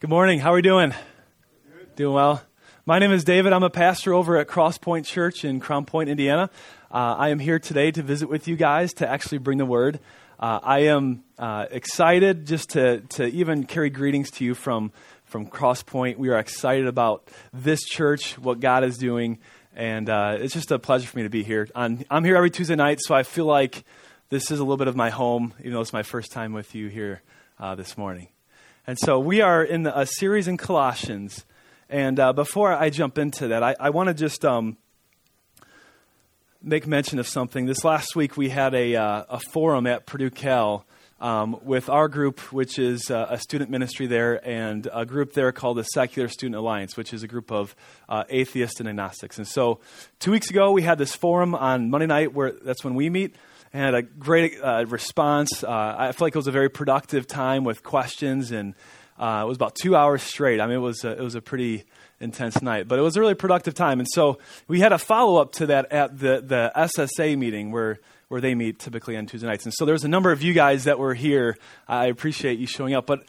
Good morning. How are we doing? Doing well. My name is David. I'm a pastor over at Crosspoint Church in Crown Point, Indiana. Uh, I am here today to visit with you guys to actually bring the word. Uh, I am uh, excited just to, to even carry greetings to you from, from Crosspoint. We are excited about this church, what God is doing, and uh, it's just a pleasure for me to be here. I'm, I'm here every Tuesday night, so I feel like this is a little bit of my home, even though it's my first time with you here uh, this morning. And so we are in a series in Colossians. And uh, before I jump into that, I, I want to just um, make mention of something. This last week we had a, uh, a forum at Purdue Cal um, with our group, which is uh, a student ministry there, and a group there called the Secular Student Alliance, which is a group of uh, atheists and agnostics. And so two weeks ago we had this forum on Monday night where that's when we meet and had a great uh, response. Uh, I feel like it was a very productive time with questions, and uh, it was about two hours straight. I mean, it was a, it was a pretty intense night, but it was a really productive time. And so we had a follow up to that at the the SSA meeting where where they meet typically on Tuesday nights. And so there was a number of you guys that were here. I appreciate you showing up, but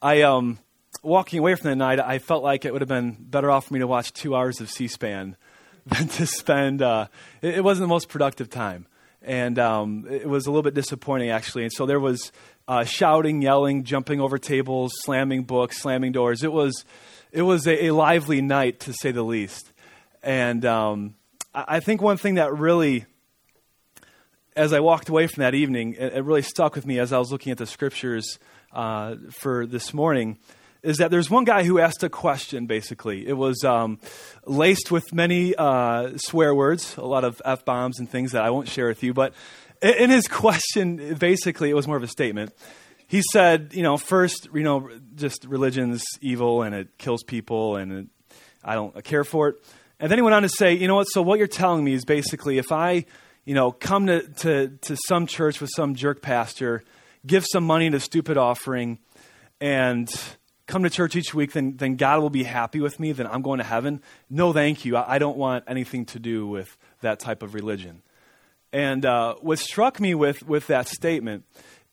I um walking away from the night, I felt like it would have been better off for me to watch two hours of C-SPAN than to spend. Uh, it, it wasn't the most productive time and um, it was a little bit disappointing actually. And so there was uh, shouting, yelling, jumping over tables, slamming books, slamming doors. It was it was a, a lively night to say the least. And um, I, I, think one thing that really, as I walked away from that evening, it, it really stuck with me as I was looking at the scriptures uh, for this morning is that there's one guy who asked a question, basically. It was um, laced with many uh, swear words, a lot of F bombs and things that I won't share with you. But in his question, basically, it was more of a statement. He said, you know, first, you know, just religion's evil and it kills people and it, I don't care for it. And then he went on to say, you know what, so what you're telling me is basically if I, you know, come to, to, to some church with some jerk pastor, give some money to stupid offering, and come to church each week, then, then God will be happy with me, then I'm going to heaven. No, thank you. I, I don't want anything to do with that type of religion. And uh, what struck me with, with that statement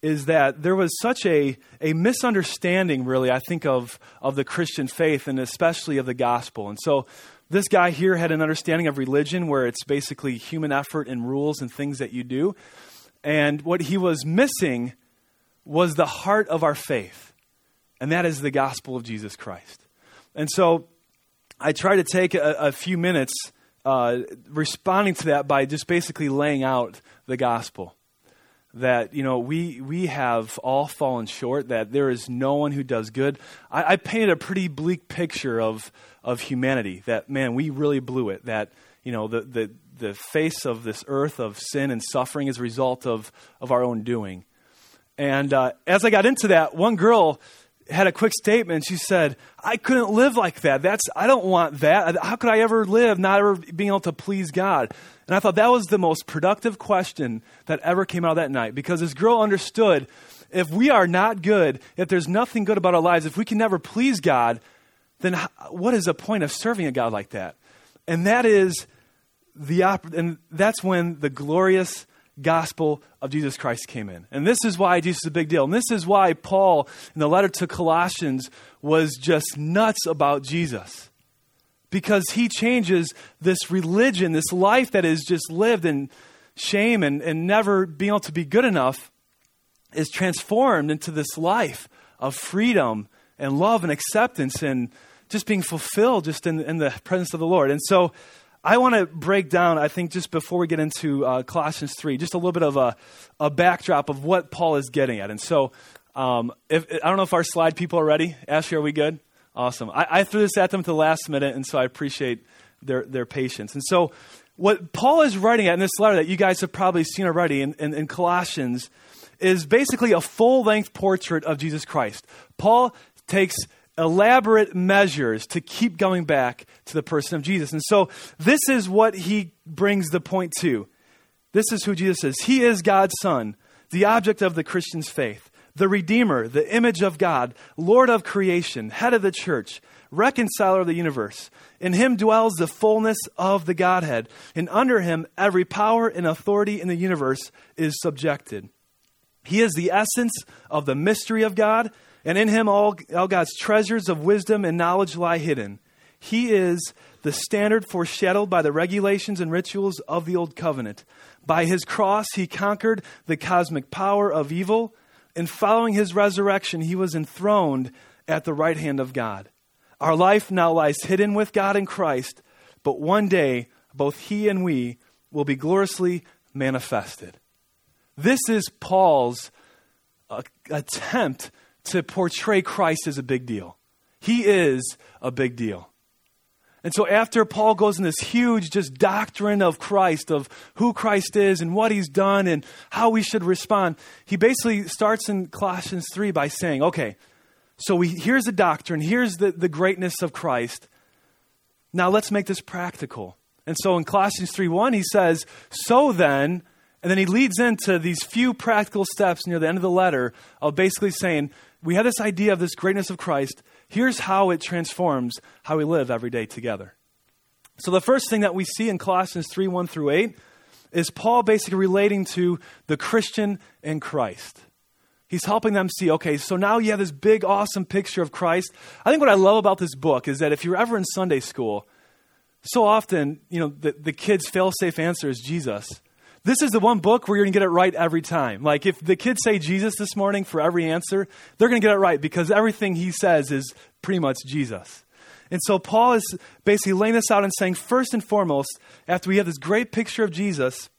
is that there was such a, a misunderstanding, really, I think, of, of the Christian faith and especially of the gospel. And so this guy here had an understanding of religion where it's basically human effort and rules and things that you do. And what he was missing was the heart of our faith and that is the gospel of Jesus Christ. And so I try to take a, a few minutes uh, responding to that by just basically laying out the gospel. That, you know, we, we have all fallen short, that there is no one who does good. I, I painted a pretty bleak picture of, of humanity, that, man, we really blew it. That, you know, the, the, the face of this earth of sin and suffering is a result of, of our own doing. And uh, as I got into that, one girl had a quick statement. She said, I couldn't live like that. That's, I don't want that. How could I ever live not ever being able to please God? And I thought that was the most productive question that ever came out that night because this girl understood if we are not good, if there's nothing good about our lives, if we can never please God, then what is the point of serving a God like that? And that is the, and that's when the glorious gospel of Jesus Christ came in. And this is why Jesus is a big deal. And this is why Paul, in the letter to Colossians, was just nuts about Jesus. Because he changes this religion, this life that is just lived in shame and, and never being able to be good enough, is transformed into this life of freedom and love and acceptance and just being fulfilled just in, in the presence of the Lord. And so I want to break down, I think, just before we get into uh, Colossians 3, just a little bit of a, a backdrop of what Paul is getting at. And so, um, if, I don't know if our slide people are ready. Ashley, are we good? Awesome. I, I threw this at them at the last minute, and so I appreciate their, their patience. And so, what Paul is writing at in this letter that you guys have probably seen already in, in, in Colossians is basically a full length portrait of Jesus Christ. Paul takes elaborate measures to keep going back to the person of Jesus. And so this is what he brings the point to. This is who Jesus is. He is God's Son, the object of the Christian's faith, the Redeemer, the image of God, Lord of creation, head of the church, reconciler of the universe. In him dwells the fullness of the Godhead, and under him every power and authority in the universe is subjected. He is the essence of the mystery of God And in him all, all God's treasures of wisdom and knowledge lie hidden. He is the standard foreshadowed by the regulations and rituals of the Old Covenant. By his cross, he conquered the cosmic power of evil, and following his resurrection, he was enthroned at the right hand of God. Our life now lies hidden with God in Christ, but one day, both he and we will be gloriously manifested. This is Paul's uh, attempt to portray Christ as a big deal. He is a big deal. And so after Paul goes in this huge just doctrine of Christ, of who Christ is and what he's done and how we should respond, he basically starts in Colossians 3 by saying, okay, so we, here's the doctrine, here's the, the greatness of Christ. Now let's make this practical. And so in Colossians 3 1, he says, So then, and then he leads into these few practical steps near the end of the letter of basically saying, We have this idea of this greatness of Christ. Here's how it transforms how we live every day together. So the first thing that we see in Colossians 3 1 through 8 is Paul basically relating to the Christian in Christ. He's helping them see, okay, so now you have this big, awesome picture of Christ. I think what I love about this book is that if you're ever in Sunday school, so often, you know, the, the kids' fail safe answer is Jesus. This is the one book where you're going to get it right every time. Like, if the kids say Jesus this morning for every answer, they're going to get it right because everything he says is pretty much Jesus. And so, Paul is basically laying this out and saying, first and foremost, after we have this great picture of Jesus,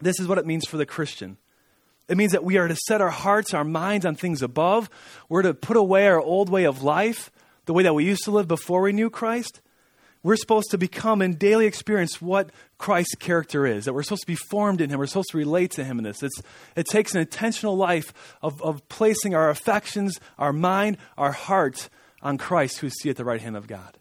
this is what it means for the Christian. It means that we are to set our hearts, our minds on things above. We're to put away our old way of life, the way that we used to live before we knew Christ we're supposed to become and daily experience what Christ's character is, that we're supposed to be formed in Him, we're supposed to relate to Him in this. It's, it takes an intentional life of, of placing our affections, our mind, our heart on Christ who is seated at the right hand of God.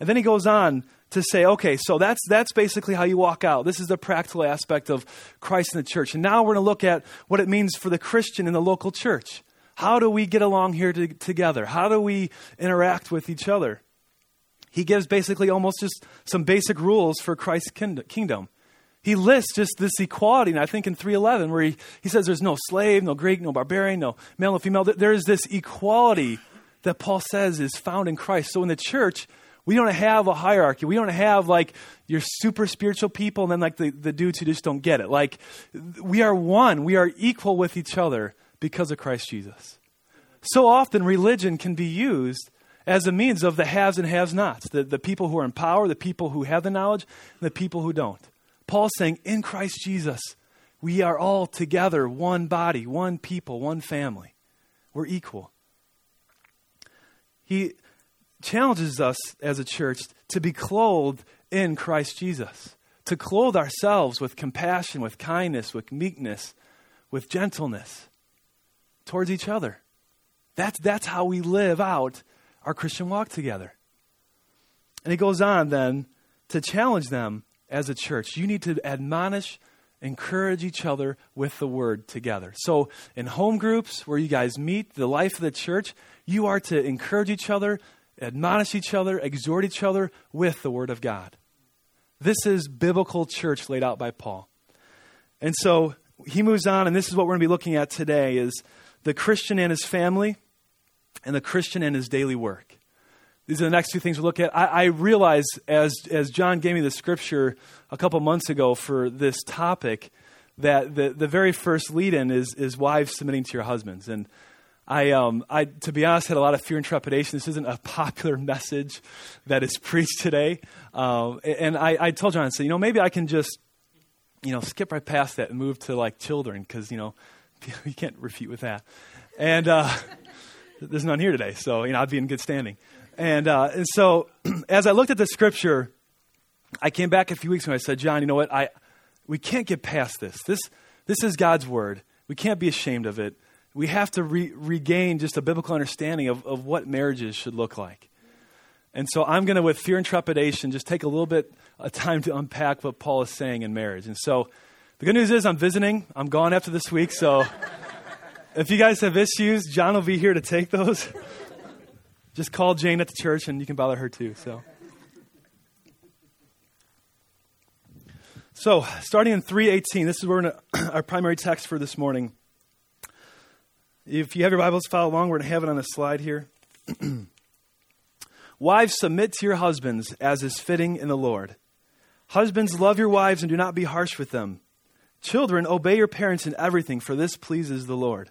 And then he goes on to say, okay, so that's, that's basically how you walk out. This is the practical aspect of Christ in the church. And now we're going to look at what it means for the Christian in the local church. How do we get along here to, together? How do we interact with each other? He gives basically almost just some basic rules for Christ's kingdom. He lists just this equality, and I think in 311, where he, he says there's no slave, no Greek, no barbarian, no male, no female. There is this equality that Paul says is found in Christ. So in the church, we don't have a hierarchy. We don't have like your super spiritual people and then like the, the dudes who just don't get it. Like we are one, we are equal with each other because of Christ Jesus. So often religion can be used as a means of the haves and have nots, the, the people who are in power, the people who have the knowledge, the people who don't. Paul's saying, in Christ Jesus, we are all together, one body, one people, one family. We're equal. He challenges us as a church to be clothed in Christ Jesus, to clothe ourselves with compassion, with kindness, with meekness, with gentleness towards each other. That's, that's how we live out our Christian walk together. And he goes on then to challenge them as a church. You need to admonish, encourage each other with the word together. So, in home groups where you guys meet, the life of the church, you are to encourage each other, admonish each other, exhort each other with the word of God. This is biblical church laid out by Paul. And so he moves on, and this is what we're going to be looking at today is the Christian and his family and the Christian and his daily work. These are the next two things we look at. I, I realize as, as John gave me the scripture a couple months ago for this topic that the, the very first lead in is, is wives submitting to your husbands. And I, um, I, to be honest, had a lot of fear and trepidation. This isn't a popular message that is preached today. Uh, and I, I told John, I said, you know, maybe I can just, you know, skip right past that and move to like children because, you know, you can't refute with that. And, uh, there's none here today, so you know I'd be in good standing. And, uh, and so, as I looked at the scripture, I came back a few weeks ago. I said, John, you know what? I we can't get past this. This this is God's word. We can't be ashamed of it. We have to re- regain just a biblical understanding of, of what marriages should look like. And so I'm going to, with fear and trepidation, just take a little bit of time to unpack what Paul is saying in marriage. And so the good news is I'm visiting. I'm gone after this week, so if you guys have issues, John will be here to take those. Just call Jane at the church and you can bother her too. So. So, starting in 318, this is where our primary text for this morning. If you have your Bibles, follow along. We're going to have it on a slide here. wives, submit to your husbands as is fitting in the Lord. Husbands, love your wives and do not be harsh with them. Children, obey your parents in everything, for this pleases the Lord.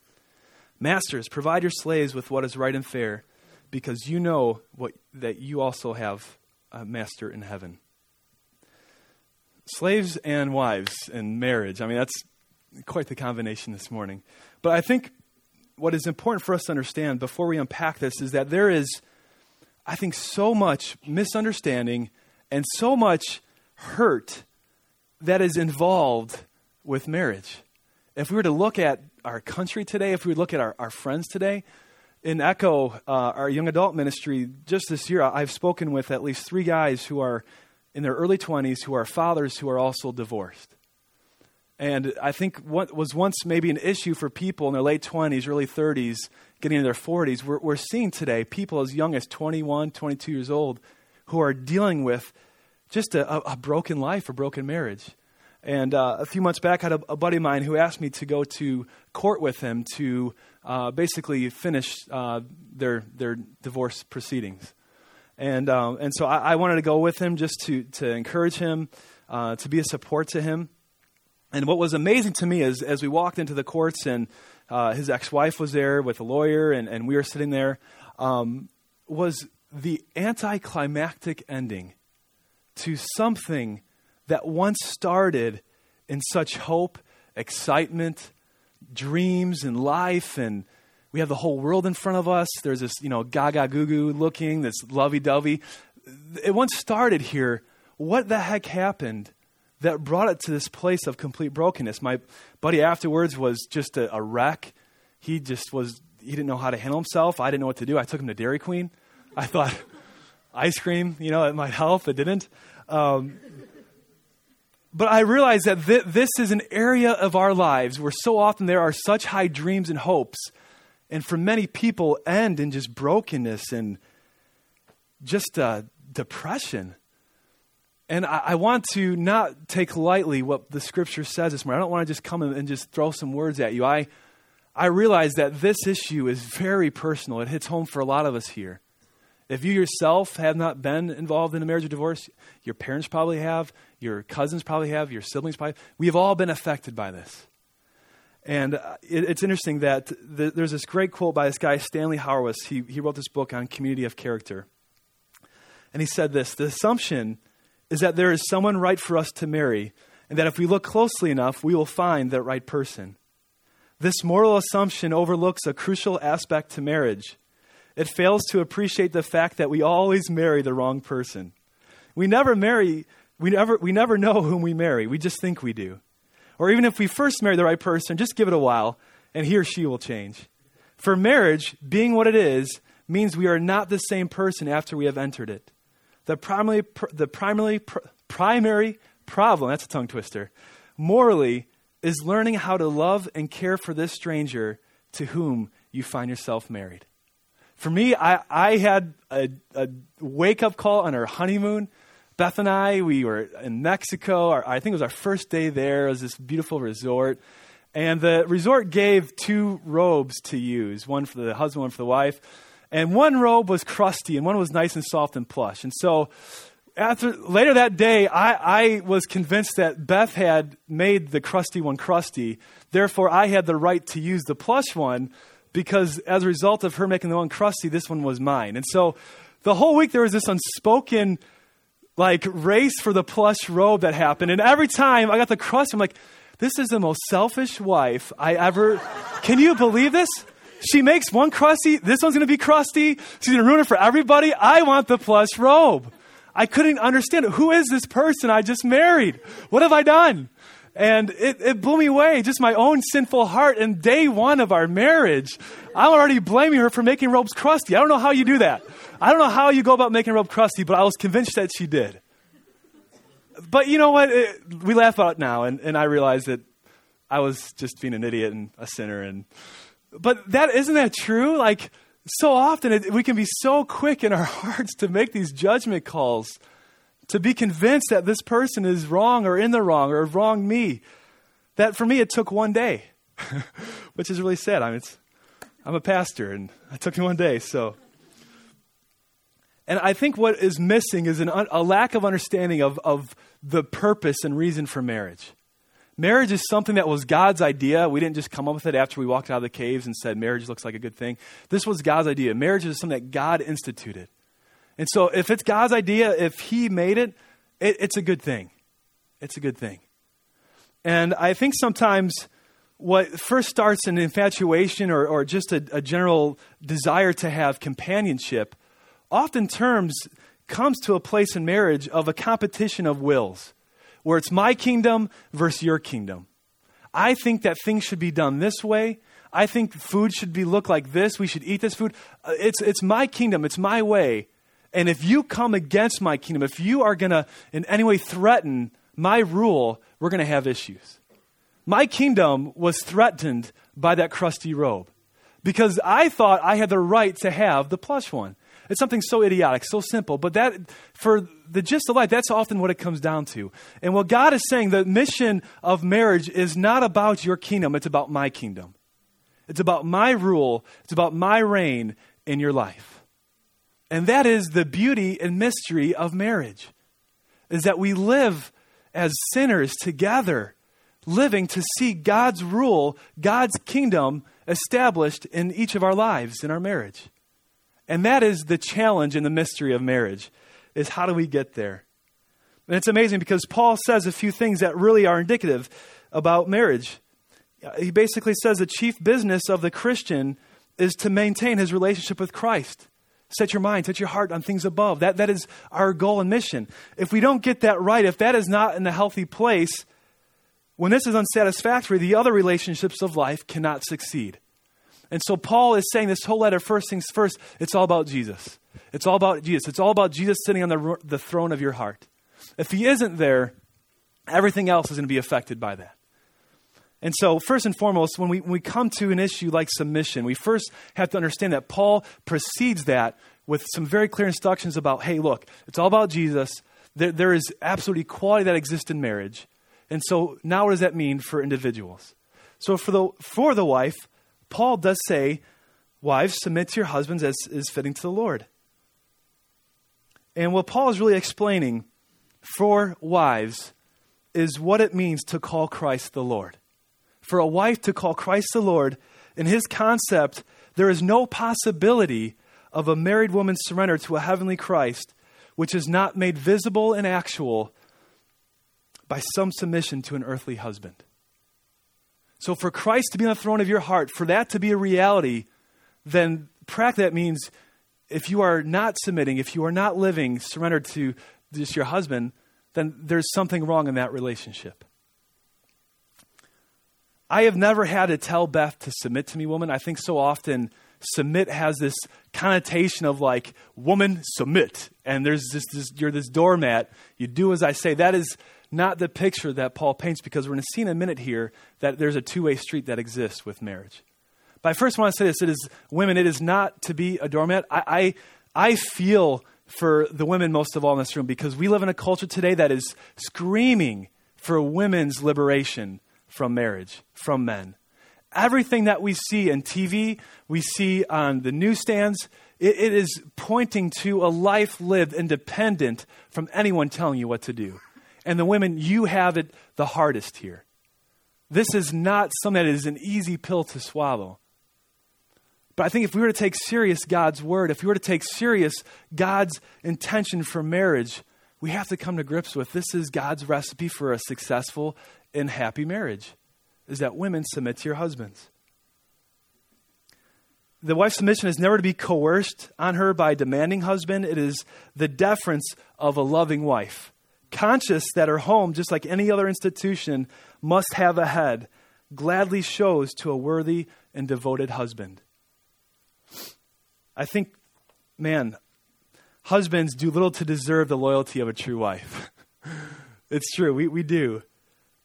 Masters, provide your slaves with what is right and fair, because you know what, that you also have a master in heaven. Slaves and wives and marriage. I mean, that's quite the combination this morning. But I think what is important for us to understand before we unpack this is that there is, I think, so much misunderstanding and so much hurt that is involved with marriage. If we were to look at our country today, if we look at our, our friends today, in Echo, uh, our young adult ministry, just this year, I've spoken with at least three guys who are in their early 20s who are fathers who are also divorced. And I think what was once maybe an issue for people in their late 20s, early 30s, getting into their 40s, we're, we're seeing today people as young as 21, 22 years old who are dealing with just a, a broken life, a broken marriage. And uh, a few months back, I had a, a, buddy of mine who asked me to go to court with him to uh, basically finish uh, their their divorce proceedings. And um, and so I, I, wanted to go with him just to to encourage him, uh, to be a support to him. And what was amazing to me is as we walked into the courts and uh, his ex-wife was there with a lawyer and, and we were sitting there, um, was the anticlimactic ending to something that once started in such hope, excitement, dreams, and life, and we have the whole world in front of us. There's this, you know, gaga goo goo looking, this lovey dovey. It once started here. What the heck happened that brought it to this place of complete brokenness? My buddy afterwards was just a, a wreck. He just was, he didn't know how to handle himself. I didn't know what to do. I took him to Dairy Queen. I thought, ice cream, you know, it might help. It didn't. Um, but I realize that th- this is an area of our lives where so often there are such high dreams and hopes, and for many people, end in just brokenness and just uh, depression. And I, I, want to not take lightly what the scripture says this morning. I don't want to just come and just throw some words at you. I, I realize that this issue is very personal. It hits home for a lot of us here. If you yourself have not been involved in a marriage or divorce, your parents probably have, your cousins probably have, your siblings probably. We have all been affected by this. And uh, it, it's interesting that the, there's this great quote by this guy, Stanley Hauerwas. He, he wrote this book on community of character. And he said this The assumption is that there is someone right for us to marry, and that if we look closely enough, we will find that right person. This moral assumption overlooks a crucial aspect to marriage it fails to appreciate the fact that we always marry the wrong person. We never marry, we never, we never know whom we marry. We just think we do. Or even if we first marry the right person, just give it a while and he or she will change. For marriage, being what it is, means we are not the same person after we have entered it. The primary, the primary, primary problem, that's a tongue twister, morally, is learning how to love and care for this stranger to whom you find yourself married. For me, I, I had a, a wake up call on our honeymoon. Beth and I, we were in Mexico. Our, I think it was our first day there. It was this beautiful resort. And the resort gave two robes to use one for the husband, one for the wife. And one robe was crusty, and one was nice and soft and plush. And so after, later that day, I, I was convinced that Beth had made the crusty one crusty. Therefore, I had the right to use the plush one because as a result of her making the one crusty, this one was mine. And so the whole week there was this unspoken like race for the plush robe that happened. And every time I got the crust, I'm like, this is the most selfish wife I ever. Can you believe this? She makes one crusty, this one's gonna be crusty. She's gonna ruin it for everybody. I want the plush robe. I couldn't understand it. Who is this person I just married? What have I done? And it, it blew me away, just my own sinful heart. And day one of our marriage, I'm already blaming her for making robes crusty. I don't know how you do that. I don't know how you go about making robe crusty, but I was convinced that she did. But you know what? It, we laugh about it now, and, and I realize that I was just being an idiot and a sinner. And but that isn't that true? Like so often it, we can be so quick in our hearts to make these judgment calls to be convinced that this person is wrong or in the wrong or wronged me. That for me, it took one day, which is really sad. I mean, I'm a pastor, and it took me one day. So, and I think what is missing is an, a lack of understanding of, of the purpose and reason for marriage. Marriage is something that was God's idea. We didn't just come up with it after we walked out of the caves and said marriage looks like a good thing. This was God's idea. Marriage is something that God instituted. And so, if it's God's idea, if He made it, it, it's a good thing. It's a good thing. And I think sometimes what first starts an infatuation or, or just a, a general desire to have companionship often terms comes to a place in marriage of a competition of wills, where it's my kingdom versus your kingdom. I think that things should be done this way. I think food should be look like this. We should eat this food. Uh, it's, it's my kingdom. It's my way. And if you come against my kingdom, if you are going to in any way threaten my rule, we're going to have issues. My kingdom was threatened by that crusty robe because I thought I had the right to have the plush one. It's something so idiotic, so simple, but that for the gist of life, that's often what it comes down to. And what God is saying, the mission of marriage is not about your kingdom, it's about my kingdom. It's about my rule, it's about my reign in your life. And that is the beauty and mystery of marriage. Is that we live as sinners together, living to see God's rule, God's kingdom established in each of our lives in our marriage. And that is the challenge and the mystery of marriage is how do we get there? And it's amazing because Paul says a few things that really are indicative about marriage. He basically says the chief business of the Christian is to maintain his relationship with Christ. Set your mind, set your heart on things above. That, that is our goal and mission. If we don't get that right, if that is not in a healthy place, when this is unsatisfactory, the other relationships of life cannot succeed. And so Paul is saying this whole letter, first things first, it's all about Jesus. It's all about Jesus. It's all about Jesus sitting on the, the throne of your heart. If he isn't there, everything else is going to be affected by that. And so, first and foremost, when we, when we come to an issue like submission, we first have to understand that Paul precedes that with some very clear instructions about hey, look, it's all about Jesus. There, there is absolute equality that exists in marriage. And so, now what does that mean for individuals? So, for the, for the wife, Paul does say, Wives, submit to your husbands as is fitting to the Lord. And what Paul is really explaining for wives is what it means to call Christ the Lord for a wife to call Christ the Lord, in his concept, there is no possibility of a married woman's surrender to a heavenly Christ which is not made visible and actual by some submission to an earthly husband. So, for Christ to be on the throne of your heart, for that to be a reality, then practice that means if you are not submitting, if you are not living surrendered to just your husband, then there's something wrong in that relationship. I have never had to tell Beth to submit to me, woman. I think so often submit has this connotation of like, woman, submit. And there's this, this, you're this doormat. You do as I say. That is not the picture that Paul paints because we're going to see in a minute here that there's a two way street that exists with marriage. But I first want to say this it is, women, it is not to be a doormat. I, I, I feel for the women most of all in this room because we live in a culture today that is screaming for women's liberation from marriage, from men. Everything that we see in TV, we see on the newsstands, it, it is pointing to a life lived independent from anyone telling you what to do. And the women, you have it the hardest here. This is not something that is an easy pill to swallow. But I think if we were to take serious God's word, if we were to take serious God's intention for marriage, we have to come to grips with this is God's recipe for a successful in happy marriage is that women submit to your husbands. The wife's submission is never to be coerced on her by a demanding husband. It is the deference of a loving wife, conscious that her home, just like any other institution, must have a head gladly shows to a worthy and devoted husband. I think, man, husbands do little to deserve the loyalty of a true wife. it's true, we, we do.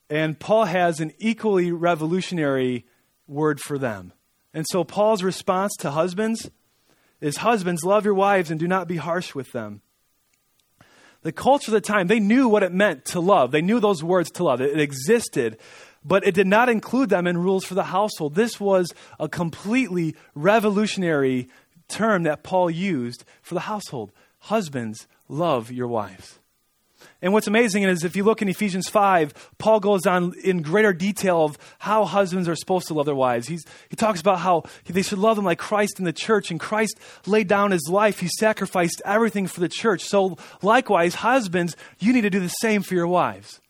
And Paul has an equally revolutionary word for them. And so Paul's response to husbands is Husbands, love your wives and do not be harsh with them. The culture of the time, they knew what it meant to love. They knew those words to love. It existed, but it did not include them in rules for the household. This was a completely revolutionary term that Paul used for the household. Husbands, love your wives. And what's amazing is if you look in Ephesians 5, Paul goes on in greater detail of how husbands are supposed to love their wives. He's, he talks about how they should love them like Christ in the church, and Christ laid down his life. He sacrificed everything for the church. So, likewise, husbands, you need to do the same for your wives.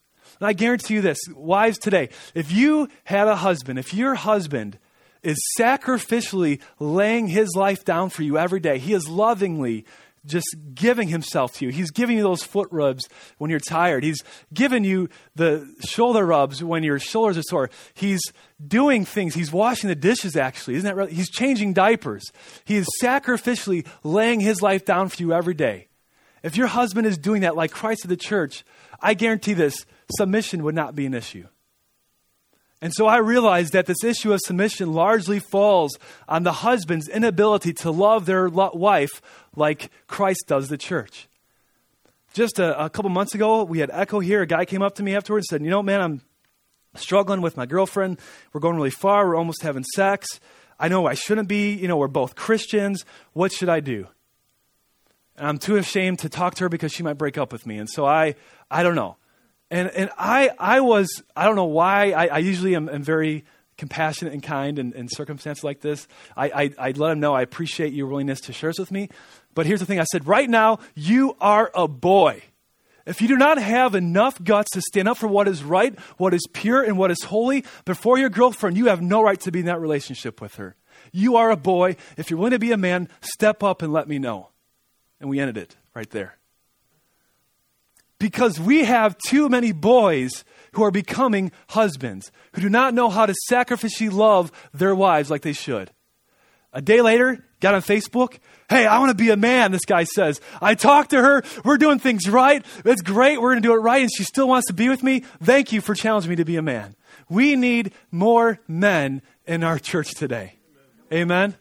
And I guarantee you this wives today, if you had a husband, if your husband is sacrificially laying his life down for you every day, he is lovingly just giving himself to you. He's giving you those foot rubs when you're tired. He's giving you the shoulder rubs when your shoulders are sore. He's doing things. He's washing the dishes, actually. Isn't that right? He's changing diapers. He is sacrificially laying his life down for you every day. If your husband is doing that like Christ of the church, I guarantee this submission would not be an issue. And so I realized that this issue of submission largely falls on the husband's inability to love their wife like Christ does the church. Just a, a couple months ago, we had Echo here. A guy came up to me afterwards and said, You know, man, I'm struggling with my girlfriend. We're going really far. We're almost having sex. I know I shouldn't be. You know, we're both Christians. What should I do? And I'm too ashamed to talk to her because she might break up with me. And so I, I don't know. And, and I, I was, I don't know why, I, I usually am, am very compassionate and kind in, in circumstances like this. I, I, I let him know I appreciate your willingness to share this with me. But here's the thing I said, right now, you are a boy. If you do not have enough guts to stand up for what is right, what is pure, and what is holy before your girlfriend, you have no right to be in that relationship with her. You are a boy. If you're willing to be a man, step up and let me know. And we ended it right there because we have too many boys who are becoming husbands, who do not know how to sacrificially love their wives like they should. A day later, got on Facebook. Hey, I want to be a man, this guy says. I talked to her. We're doing things right. It's great. We're going to do it right. And she still wants to be with me. Thank you for challenging me to be a man. We need more men in our church today. Amen.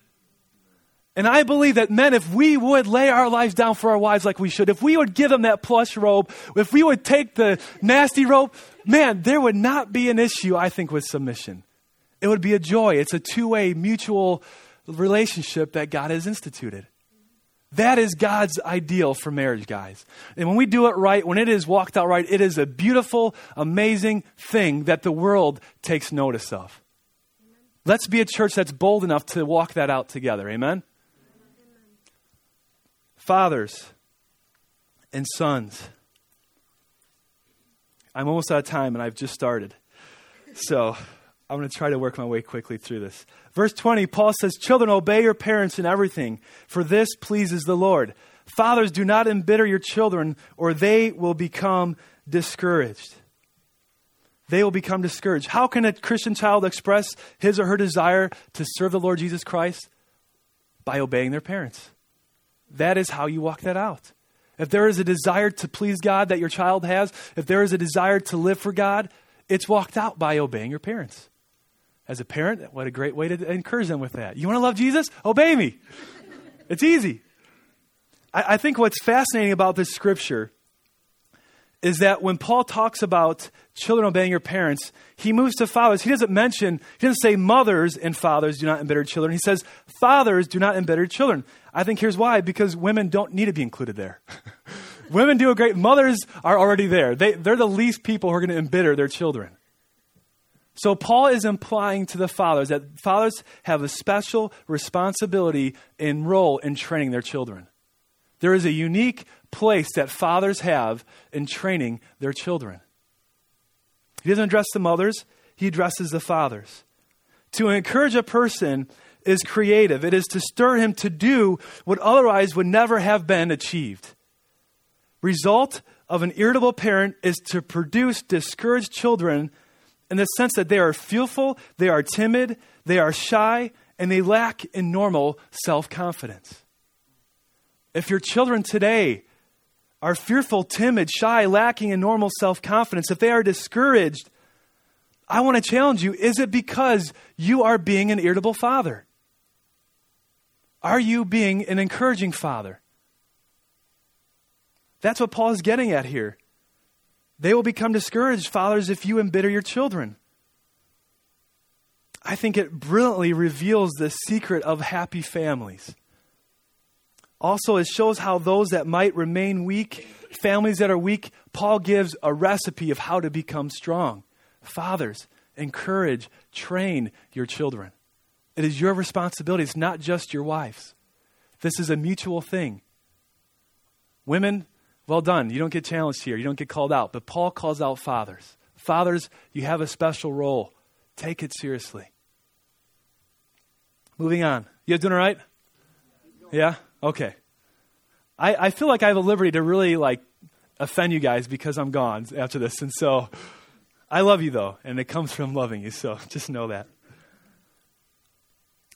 And I believe that men, if we would lay our lives down for our wives like we should, if we would give them that plush robe, if we would take the nasty robe, man, there would not be an issue, I think, with submission. It would be a joy. It's a two way mutual relationship that God has instituted. That is God's ideal for marriage, guys. And when we do it right, when it is walked out right, it is a beautiful, amazing thing that the world takes notice of. Let's be a church that's bold enough to walk that out together. Amen? Fathers and sons. I'm almost out of time and I've just started. So I'm going to try to work my way quickly through this. Verse 20, Paul says, Children, obey your parents in everything, for this pleases the Lord. Fathers, do not embitter your children, or they will become discouraged. They will become discouraged. How can a Christian child express his or her desire to serve the Lord Jesus Christ? By obeying their parents that is how you walk that out. If there is a desire to please God that your child has, if there is a desire to live for God, it's walked out by obeying your parents. As a parent, what a great way to encourage them with that. You want to love Jesus? Obey me. It's easy. I, I think what's fascinating about this scripture is that when Paul talks about children obeying your parents, he moves to fathers. He doesn't mention, he doesn't say mothers and fathers do not embitter children. He says fathers do not embitter children. I think here's why because women don't need to be included there. women do a great, mothers are already there. They, they're the least people who are going to embitter their children. So Paul is implying to the fathers that fathers have a special responsibility and role in training their children. There is a unique place that fathers have in training their children. He doesn't address the mothers, he addresses the fathers. To encourage a person is creative, it is to stir him to do what otherwise would never have been achieved. Result of an irritable parent is to produce discouraged children in the sense that they are fearful, they are timid, they are shy, and they lack in normal self confidence. If your children today are fearful, timid, shy, lacking in normal self confidence, if they are discouraged, I want to challenge you is it because you are being an irritable father? Are you being an encouraging father? That's what Paul is getting at here. They will become discouraged, fathers, if you embitter your children. I think it brilliantly reveals the secret of happy families. Also, it shows how those that might remain weak, families that are weak, Paul gives a recipe of how to become strong. Fathers, encourage, train your children. It is your responsibility, it's not just your wife's. This is a mutual thing. Women, well done. You don't get challenged here, you don't get called out. But Paul calls out fathers. Fathers, you have a special role. Take it seriously. Moving on. You guys doing all right? Yeah? Okay. I, I feel like I have a liberty to really like offend you guys because I'm gone after this. And so I love you though, and it comes from loving you, so just know that.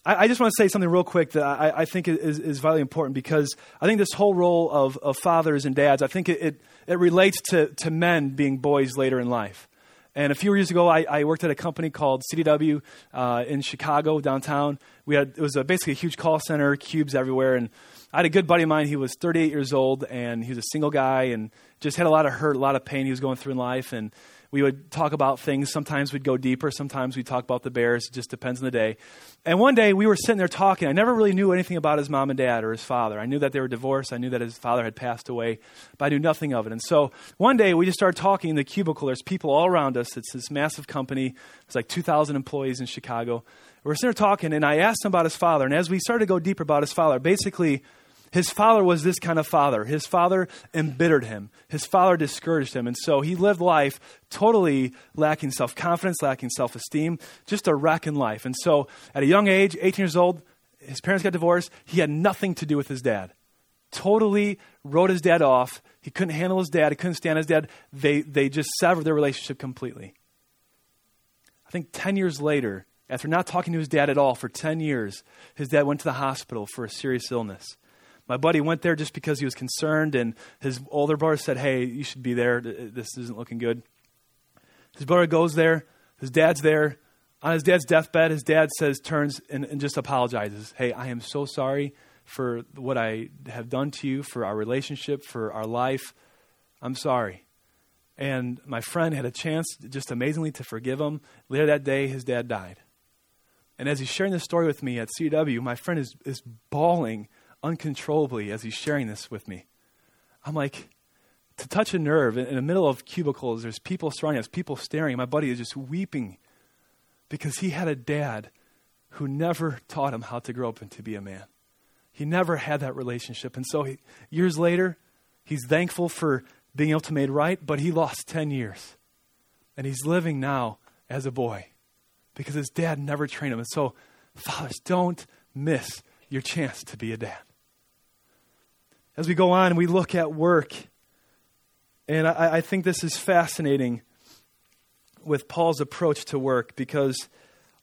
I, I just want to say something real quick that I, I think is, is vitally important because I think this whole role of, of fathers and dads, I think it, it, it relates to, to men being boys later in life. And a few years ago, I, I worked at a company called CDW uh, in Chicago, downtown. We had it was a, basically a huge call center, cubes everywhere, and I had a good buddy of mine. He was 38 years old, and he was a single guy, and just had a lot of hurt, a lot of pain he was going through in life. And we would talk about things. Sometimes we'd go deeper. Sometimes we'd talk about the Bears. It just depends on the day. And one day we were sitting there talking. I never really knew anything about his mom and dad or his father. I knew that they were divorced. I knew that his father had passed away, but I knew nothing of it. And so one day we just started talking in the cubicle. There's people all around us. It's this massive company. It's like 2,000 employees in Chicago. We're sitting there talking, and I asked him about his father. And as we started to go deeper about his father, basically, his father was this kind of father. His father embittered him. His father discouraged him. And so he lived life totally lacking self confidence, lacking self esteem, just a wreck in life. And so at a young age, 18 years old, his parents got divorced. He had nothing to do with his dad. Totally wrote his dad off. He couldn't handle his dad. He couldn't stand his dad. They, they just severed their relationship completely. I think 10 years later, after not talking to his dad at all for 10 years, his dad went to the hospital for a serious illness. My buddy went there just because he was concerned, and his older brother said, Hey, you should be there. This isn't looking good. His brother goes there. His dad's there. On his dad's deathbed, his dad says, turns and, and just apologizes. Hey, I am so sorry for what I have done to you, for our relationship, for our life. I'm sorry. And my friend had a chance, just amazingly, to forgive him. Later that day, his dad died. And as he's sharing this story with me at CDW, my friend is, is bawling uncontrollably as he's sharing this with me. I'm like, to touch a nerve in, the middle of cubicles, there's people surrounding us, people staring. My buddy is just weeping because he had a dad who never taught him how to grow up and to be a man. He never had that relationship. And so he, years later, he's thankful for being able to make right, but he lost 10 years. And he's living now as a boy because his dad never trained him. And so, fathers, don't miss your chance to be a dad as we go on, we look at work. And I, I think this is fascinating with Paul's approach to work because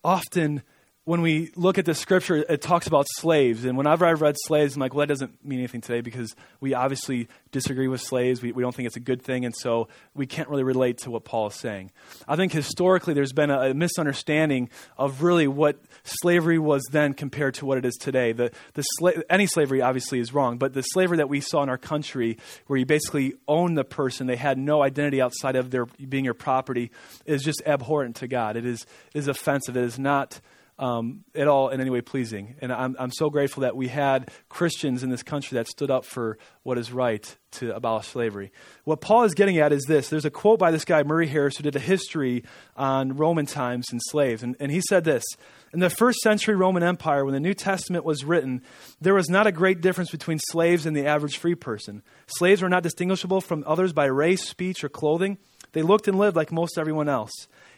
often when we look at the scripture, it talks about slaves. And whenever I've read slaves, I'm like, well, that doesn't mean anything today because we obviously disagree with slaves. We, we don't think it's a good thing. And so we can't really relate to what Paul is saying. I think historically there's been a, a misunderstanding of really what slavery was then compared to what it is today. The, the sla- any slavery obviously is wrong, but the slavery that we saw in our country, where you basically owned the person, they had no identity outside of their being your property, is just abhorrent to God. It is, it is offensive. It is not um, at all in any way pleasing. And I'm, I'm so grateful that we had Christians in this country that stood up for what is right to abolish slavery. What Paul is getting at is this there's a quote by this guy, Murray Harris, who did a history on Roman times and slaves. And, and he said this In the first century Roman Empire, when the New Testament was written, there was not a great difference between slaves and the average free person. Slaves were not distinguishable from others by race, speech, or clothing. They looked and lived like most everyone else,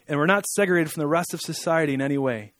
and were not segregated from the rest of society in any way.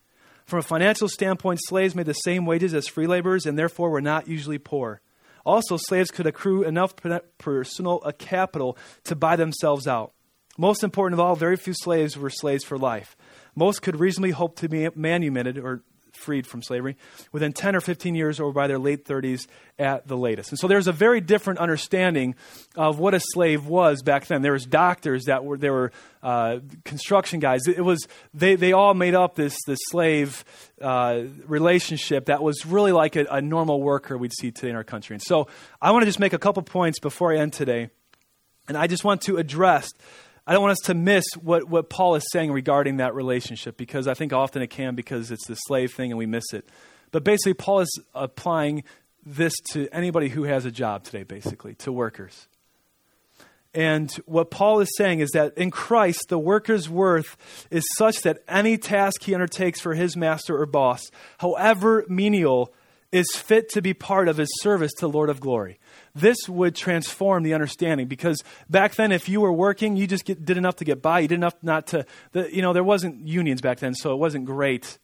From a financial standpoint, slaves made the same wages as free laborers and therefore were not usually poor. Also, slaves could accrue enough personal uh, capital to buy themselves out. Most important of all, very few slaves were slaves for life. Most could reasonably hope to be manumitted or freed from slavery within 10 or 15 years or by their late 30s at the latest. And so there's a very different understanding of what a slave was back then. There was doctors that were there were uh, construction guys. It was they, they all made up this this slave uh, relationship that was really like a, a normal worker we'd see today in our country. And so I want to just make a couple points before I end today. And I just want to address I don't want us to miss what, what Paul is saying regarding that relationship because I think often it can because it's the slave thing and we miss it. But basically, Paul is applying this to anybody who has a job today, basically, to workers. And what Paul is saying is that in Christ, the worker's worth is such that any task he undertakes for his master or boss, however menial, is fit to be part of his service to Lord of glory this would transform the understanding because back then if you were working you just get, did enough to get by you did enough not to the, you know there wasn't unions back then so it wasn't great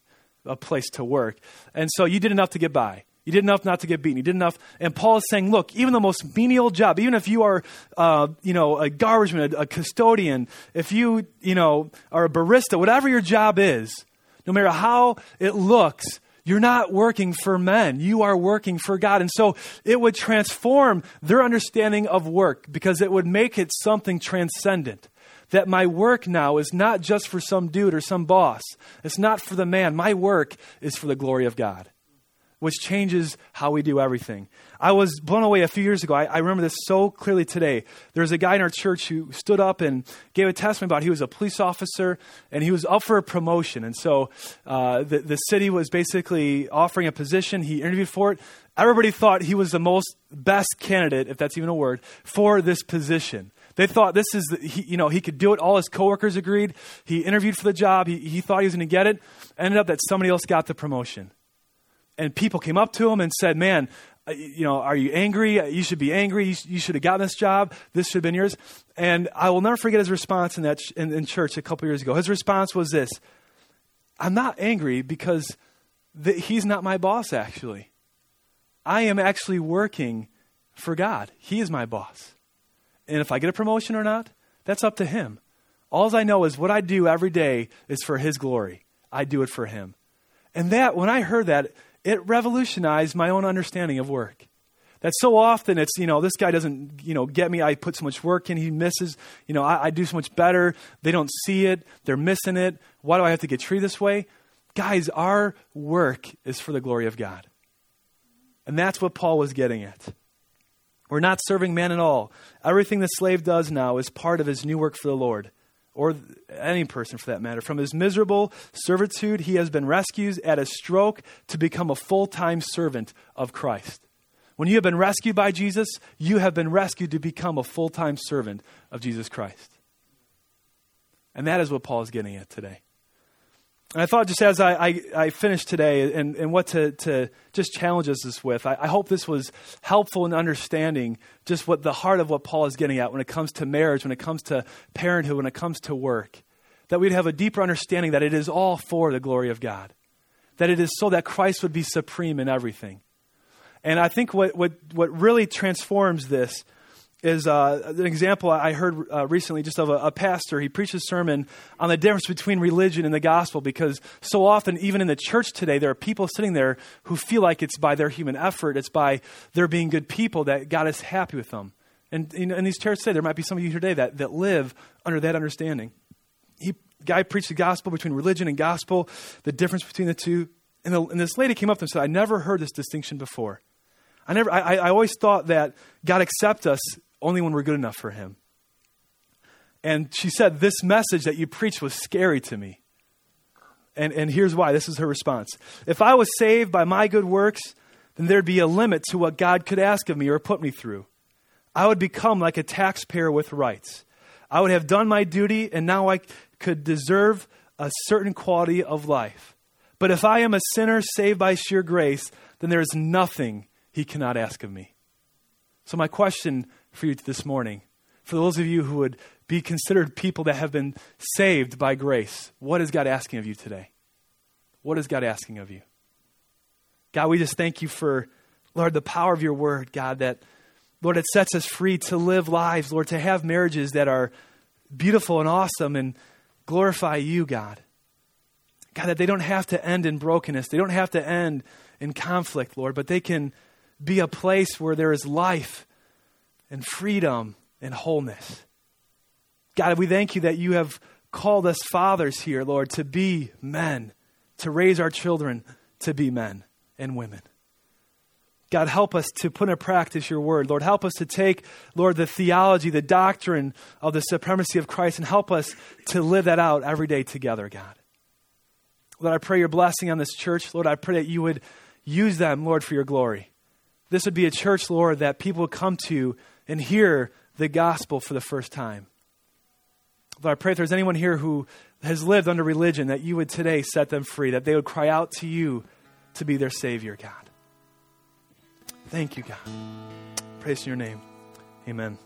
a place to work and so you did enough to get by you did enough not to get beaten. You did enough. And Paul is saying, look, even the most menial job, even if you are, uh, you know, a garbage man, a, a custodian, if you, you know, are a barista, whatever your job is, no matter how it looks, you're not working for men. You are working for God. And so it would transform their understanding of work because it would make it something transcendent. That my work now is not just for some dude or some boss. It's not for the man. My work is for the glory of God which changes how we do everything. I was blown away a few years ago. I, I, remember this so clearly today. There was a guy in our church who stood up and gave a testimony about he was a police officer and he was up for a promotion. And so uh, the, the city was basically offering a position. He interviewed for it. Everybody thought he was the most best candidate, if that's even a word, for this position. They thought this is, the, he, you know, he could do it. All his coworkers agreed. He interviewed for the job. He, he thought he was going to get it. Ended up that somebody else got the promotion and people came up to him and said, Man, uh, you know, are you angry? You should be angry. You, should have gotten this job. This should have been yours. And I will never forget his response in that ch- in, in, church a couple years ago. His response was this: "I'm not angry because the, he's not my boss. Actually, I am actually working for God. He is my boss, and if I get a promotion or not, that's up to him. All I know is what I do every day is for His glory. I do it for Him." And that, when I heard that, it revolutionized my own understanding of work. That so often it's, you know, this guy doesn't, you know, get me. I put so much work in, he misses. You know, I, I do so much better. They don't see it. They're missing it. Why do I have to get treated this way? Guys, our work is for the glory of God. And that's what Paul was getting at. We're not serving man at all. Everything the slave does now is part of his new work for the Lord or any person for that matter. From his miserable servitude, he has been rescued at a stroke to become a full time servant of Christ. When you have been rescued by Jesus, you have been rescued to become a full time servant of Jesus Christ. And that is what Paul is getting at today. And I thought just as I, I, I finished today and, and what to, to just challenge us with, I, I hope this was helpful in understanding just what the heart of what Paul is getting at when it comes to marriage, when it comes to parenthood, when it comes to work. That we'd have a deeper understanding that it is all for the glory of God. That it is so that Christ would be supreme in everything. And I think what, what, what really transforms this is uh, an example I heard uh, recently just of a, a, pastor. He preached a sermon on the difference between religion and the gospel because so often, even in the church today, there are people sitting there who feel like it's by their human effort, it's by their being good people that God is happy with them. And you in these churches today, there might be some of you here today that, that live under that understanding. He guy preached the gospel between religion and gospel, the difference between the two. And, the, and this lady came up to him and said, I never heard this distinction before. I never I, I always thought that God accepts us only when we're good enough for Him. And she said, This message that you preached was scary to me. And, and here's why. This is her response. If I was saved by my good works, then there'd be a limit to what God could ask of me or put me through. I would become like a taxpayer with rights. I would have done my duty, and now I could deserve a certain quality of life. But if I am a sinner saved by sheer grace, then there is nothing he cannot ask of me. So, my question for you this morning. For those of you who would be considered people that have been saved by grace, what is God asking of you today? What is God asking of you? God, we just thank you for, Lord, the power of your word, God, that, Lord, it sets us free to live lives, Lord, to have marriages that are beautiful and awesome and glorify you, God. God, that they don't have to end in brokenness. They don't have to end in conflict, Lord, but they can be a place where there is life and freedom and wholeness. God, we thank you that you have called us fathers here, Lord, to be men, to raise our children to be men and women. God, help us to put into practice your word. Lord, help us to take, Lord, the theology, the doctrine of the supremacy of Christ, and help us to live that out every day together, God. Lord, I pray your blessing on this church. Lord, I pray that you would use them, Lord, for your glory. This would be a church, Lord, that people would come to and hear the gospel for the first time. Lord, I pray if there's anyone here who has lived under religion, that you would today set them free, that they would cry out to you to be their Savior, God. Thank you, God. Praise your name. Amen.